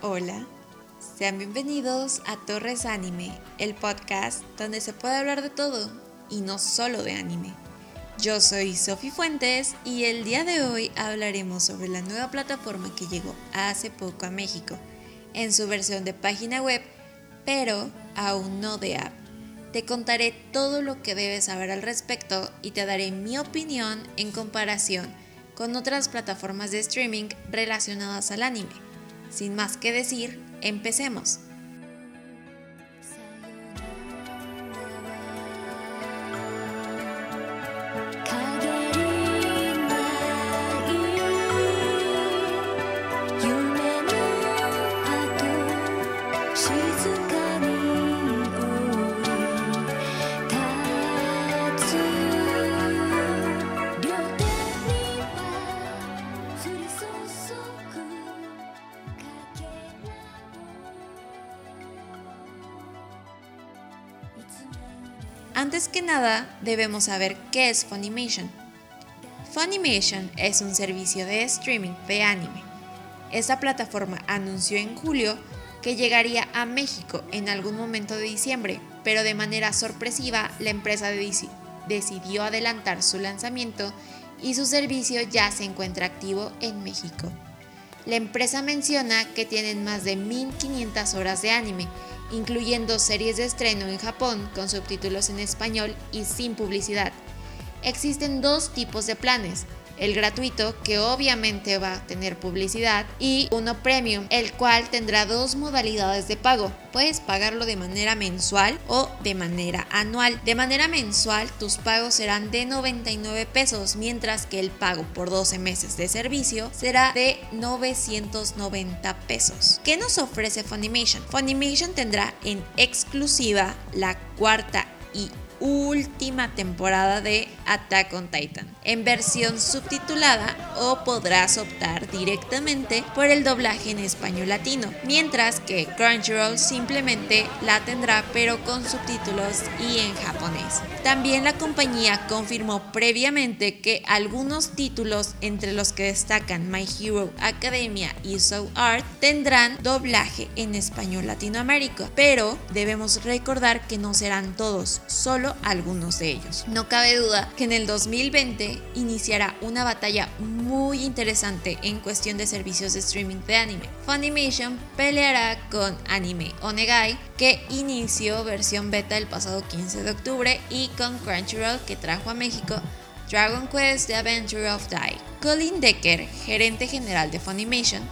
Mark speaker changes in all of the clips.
Speaker 1: Hola, sean bienvenidos a Torres Anime, el podcast donde se puede hablar de todo y no solo de anime. Yo soy Sofi Fuentes y el día de hoy hablaremos sobre la nueva plataforma que llegó hace poco a México, en su versión de página web, pero aún no de app. Te contaré todo lo que debes saber al respecto y te daré mi opinión en comparación con otras plataformas de streaming relacionadas al anime. Sin más que decir, empecemos. Antes que nada, debemos saber qué es Funimation. Funimation es un servicio de streaming de anime. Esta plataforma anunció en julio que llegaría a México en algún momento de diciembre, pero de manera sorpresiva la empresa decidió adelantar su lanzamiento y su servicio ya se encuentra activo en México. La empresa menciona que tienen más de 1500 horas de anime incluyendo series de estreno en Japón con subtítulos en español y sin publicidad. Existen dos tipos de planes, el gratuito, que obviamente va a tener publicidad, y uno premium, el cual tendrá dos modalidades de pago. Puedes pagarlo de manera mensual o de manera anual. De manera mensual, tus pagos serán de 99 pesos, mientras que el pago por 12 meses de servicio será de 990 pesos. ¿Qué nos ofrece Funimation? Funimation tendrá en exclusiva la cuarta y última temporada de Attack on Titan en versión subtitulada o podrás optar directamente por el doblaje en español latino, mientras que Crunchyroll simplemente la tendrá pero con subtítulos y en japonés. También la compañía confirmó previamente que algunos títulos entre los que destacan My Hero Academia y Soul Art tendrán doblaje en español latinoamérico, pero debemos recordar que no serán todos, solo algunos de ellos. No cabe duda que en el 2020 iniciará una batalla muy interesante en cuestión de servicios de streaming de anime. Funimation peleará con Anime Onegai, que inició versión beta el pasado 15 de octubre, y con Crunchyroll, que trajo a México Dragon Quest The Adventure of Die. Colin Decker, gerente general de Funimation,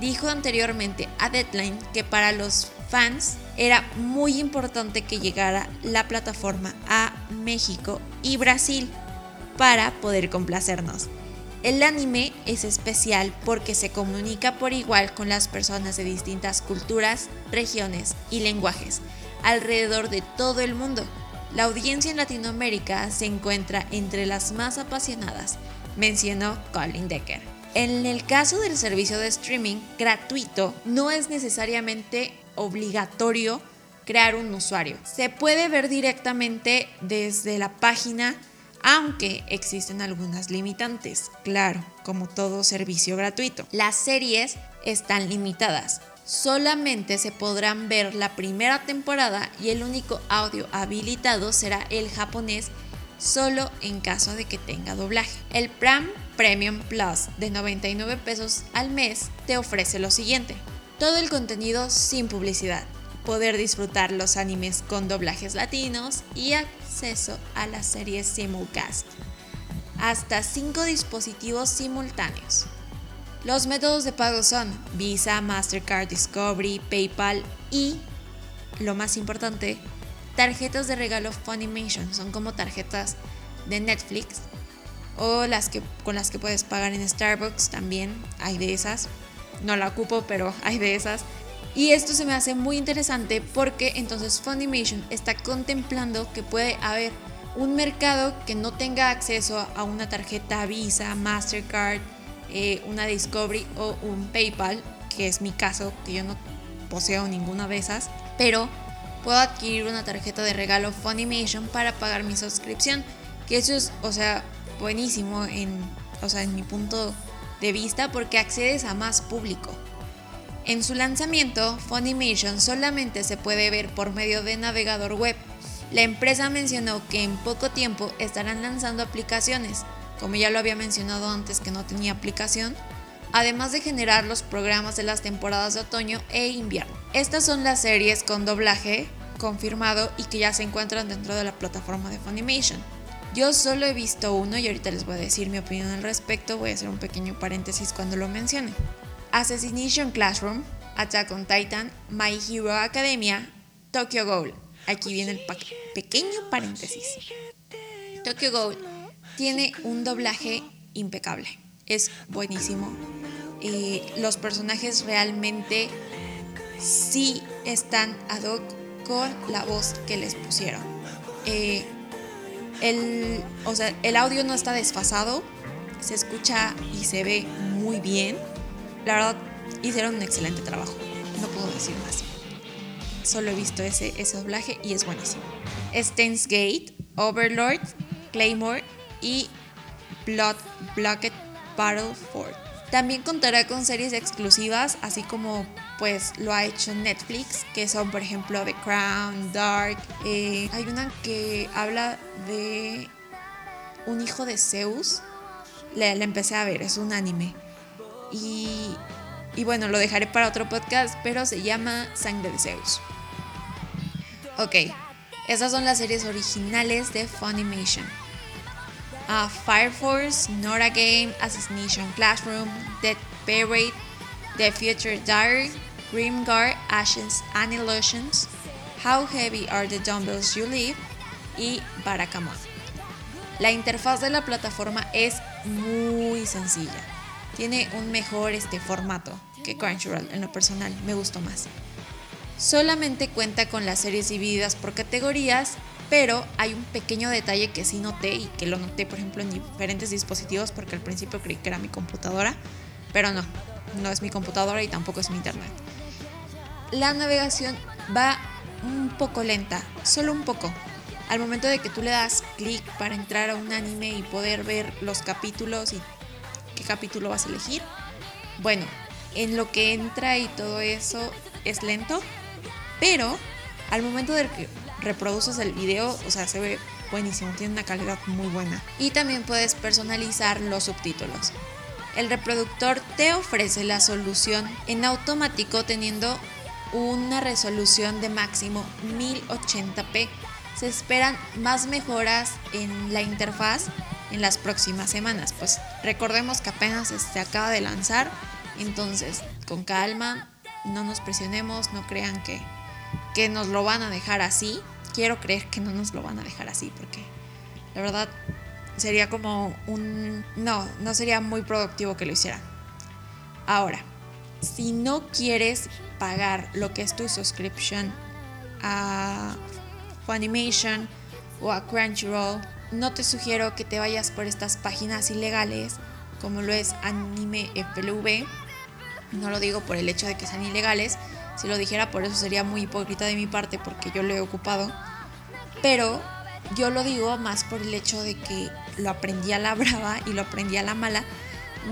Speaker 1: dijo anteriormente a Deadline que para los fans era muy importante que llegara la plataforma a México y Brasil para poder complacernos. El anime es especial porque se comunica por igual con las personas de distintas culturas, regiones y lenguajes alrededor de todo el mundo. La audiencia en Latinoamérica se encuentra entre las más apasionadas, mencionó Colin Decker. En el caso del servicio de streaming gratuito, no es necesariamente obligatorio crear un usuario. Se puede ver directamente desde la página aunque existen algunas limitantes, claro, como todo servicio gratuito. Las series están limitadas. Solamente se podrán ver la primera temporada y el único audio habilitado será el japonés solo en caso de que tenga doblaje. El Pram Premium Plus de 99 pesos al mes te ofrece lo siguiente. Todo el contenido sin publicidad, poder disfrutar los animes con doblajes latinos y acceso a las series simulcast. Hasta 5 dispositivos simultáneos. Los métodos de pago son Visa, Mastercard, Discovery, PayPal y, lo más importante, tarjetas de regalo Funimation. Son como tarjetas de Netflix o las que, con las que puedes pagar en Starbucks también. Hay de esas. No la ocupo, pero hay de esas. Y esto se me hace muy interesante porque entonces Funimation está contemplando que puede haber un mercado que no tenga acceso a una tarjeta Visa, Mastercard, eh, una Discovery o un PayPal, que es mi caso, que yo no poseo ninguna de esas, pero puedo adquirir una tarjeta de regalo Funimation para pagar mi suscripción, que eso es, o sea, buenísimo en, o sea, en mi punto de vista porque accedes a más público. En su lanzamiento, Funimation solamente se puede ver por medio de navegador web. La empresa mencionó que en poco tiempo estarán lanzando aplicaciones, como ya lo había mencionado antes que no tenía aplicación, además de generar los programas de las temporadas de otoño e invierno. Estas son las series con doblaje confirmado y que ya se encuentran dentro de la plataforma de Funimation. Yo solo he visto uno y ahorita les voy a decir mi opinión al respecto, voy a hacer un pequeño paréntesis cuando lo mencione. Assassination Classroom, Attack on Titan, My Hero Academia, Tokyo Ghoul. Aquí viene el pequeño paréntesis. Tokyo Ghoul tiene un doblaje impecable, es buenísimo. Eh, los personajes realmente sí están ad hoc con la voz que les pusieron. Eh, el, o sea, el audio no está desfasado, se escucha y se ve muy bien. La verdad, hicieron un excelente trabajo, no puedo decir más. Solo he visto ese, ese doblaje y es buenísimo. Stains Gate, Overlord, Claymore y Blood Blocked Battle Fort. También contará con series exclusivas, así como pues lo ha hecho Netflix, que son por ejemplo The Crown, Dark. Eh, hay una que habla de un hijo de Zeus. La, empecé a ver, es un anime. Y, y bueno, lo dejaré para otro podcast, pero se llama Sangre de Zeus. Ok, esas son las series originales de Funimation. Fire Force, Nora Game, Assassination Classroom, Dead Parade, The Future Diary, Grimgar, Ashes and Illusions, How Heavy Are the Dumbbells You Live y Barakamon. La interfaz de la plataforma es muy sencilla. Tiene un mejor este formato que Crunchyroll en lo personal, me gustó más. Solamente cuenta con las series divididas por categorías pero hay un pequeño detalle que sí noté y que lo noté, por ejemplo, en diferentes dispositivos, porque al principio creí que era mi computadora, pero no, no es mi computadora y tampoco es mi internet. La navegación va un poco lenta, solo un poco. Al momento de que tú le das clic para entrar a un anime y poder ver los capítulos y qué capítulo vas a elegir, bueno, en lo que entra y todo eso es lento, pero al momento de que reproduces el video, o sea, se ve buenísimo, tiene una calidad muy buena. Y también puedes personalizar los subtítulos. El reproductor te ofrece la solución en automático teniendo una resolución de máximo 1080p. Se esperan más mejoras en la interfaz en las próximas semanas, pues recordemos que apenas se acaba de lanzar, entonces con calma, no nos presionemos, no crean que que nos lo van a dejar así. Quiero creer que no nos lo van a dejar así porque la verdad sería como un... No, no sería muy productivo que lo hicieran. Ahora, si no quieres pagar lo que es tu suscripción a Funimation o a Crunchyroll, no te sugiero que te vayas por estas páginas ilegales como lo es Anime FLV. No lo digo por el hecho de que sean ilegales, si lo dijera por eso sería muy hipócrita de mi parte porque yo lo he ocupado. Pero yo lo digo más por el hecho de que lo aprendí a la brava y lo aprendí a la mala,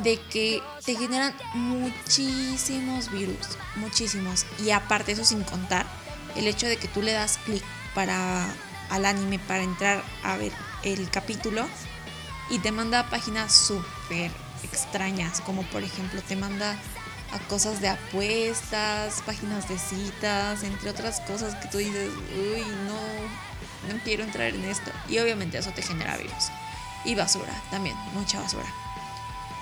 Speaker 1: de que te generan muchísimos virus, muchísimos. Y aparte eso sin contar el hecho de que tú le das clic para al anime para entrar a ver el capítulo y te manda a páginas súper extrañas, como por ejemplo te manda a cosas de apuestas, páginas de citas, entre otras cosas que tú dices, uy, no, no quiero entrar en esto. Y obviamente eso te genera virus. Y basura, también, mucha basura.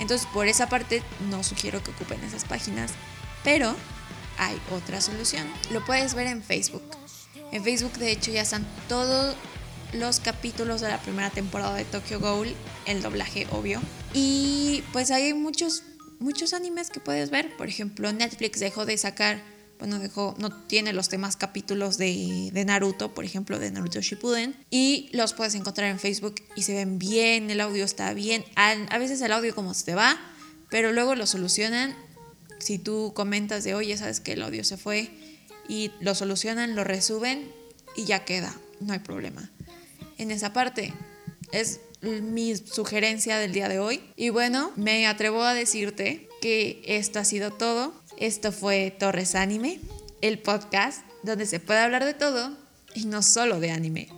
Speaker 1: Entonces, por esa parte, no sugiero que ocupen esas páginas, pero hay otra solución. Lo puedes ver en Facebook. En Facebook, de hecho, ya están todos los capítulos de la primera temporada de Tokyo Ghoul, el doblaje obvio. Y pues hay muchos muchos animes que puedes ver. Por ejemplo, Netflix dejó de sacar, no tiene los demás capítulos de, de, Naruto, por ejemplo, de Naruto Shippuden, y los puedes encontrar en Facebook y se ven bien, el audio está bien. A, veces el audio como se te va, pero luego lo solucionan. Si tú comentas de, oye, sabes que el audio se fue, y lo solucionan, lo resuben y ya queda, no hay problema. En esa parte es mi sugerencia del día de hoy. Y bueno, me atrevo a decirte que esto ha sido todo. Esto fue Torres Anime, el podcast donde se puede hablar de todo y no solo de anime.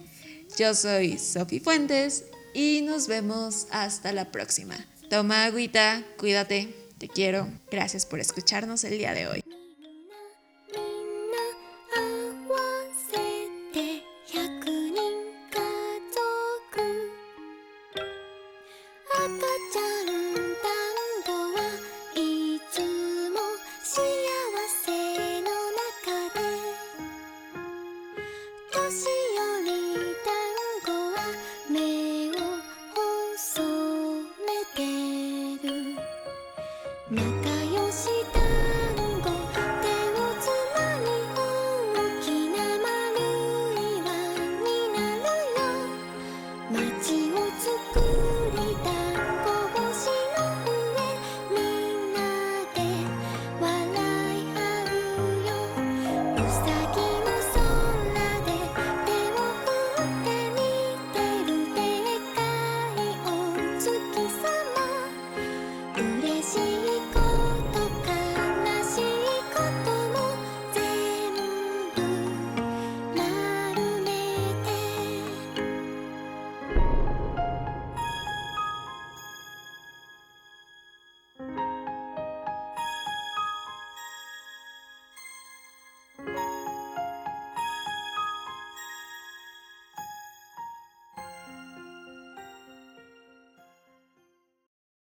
Speaker 1: Yo soy Sofi Fuentes y nos vemos hasta la próxima. Toma agüita, cuídate, te quiero. Gracias por escucharnos el día de hoy.
Speaker 2: see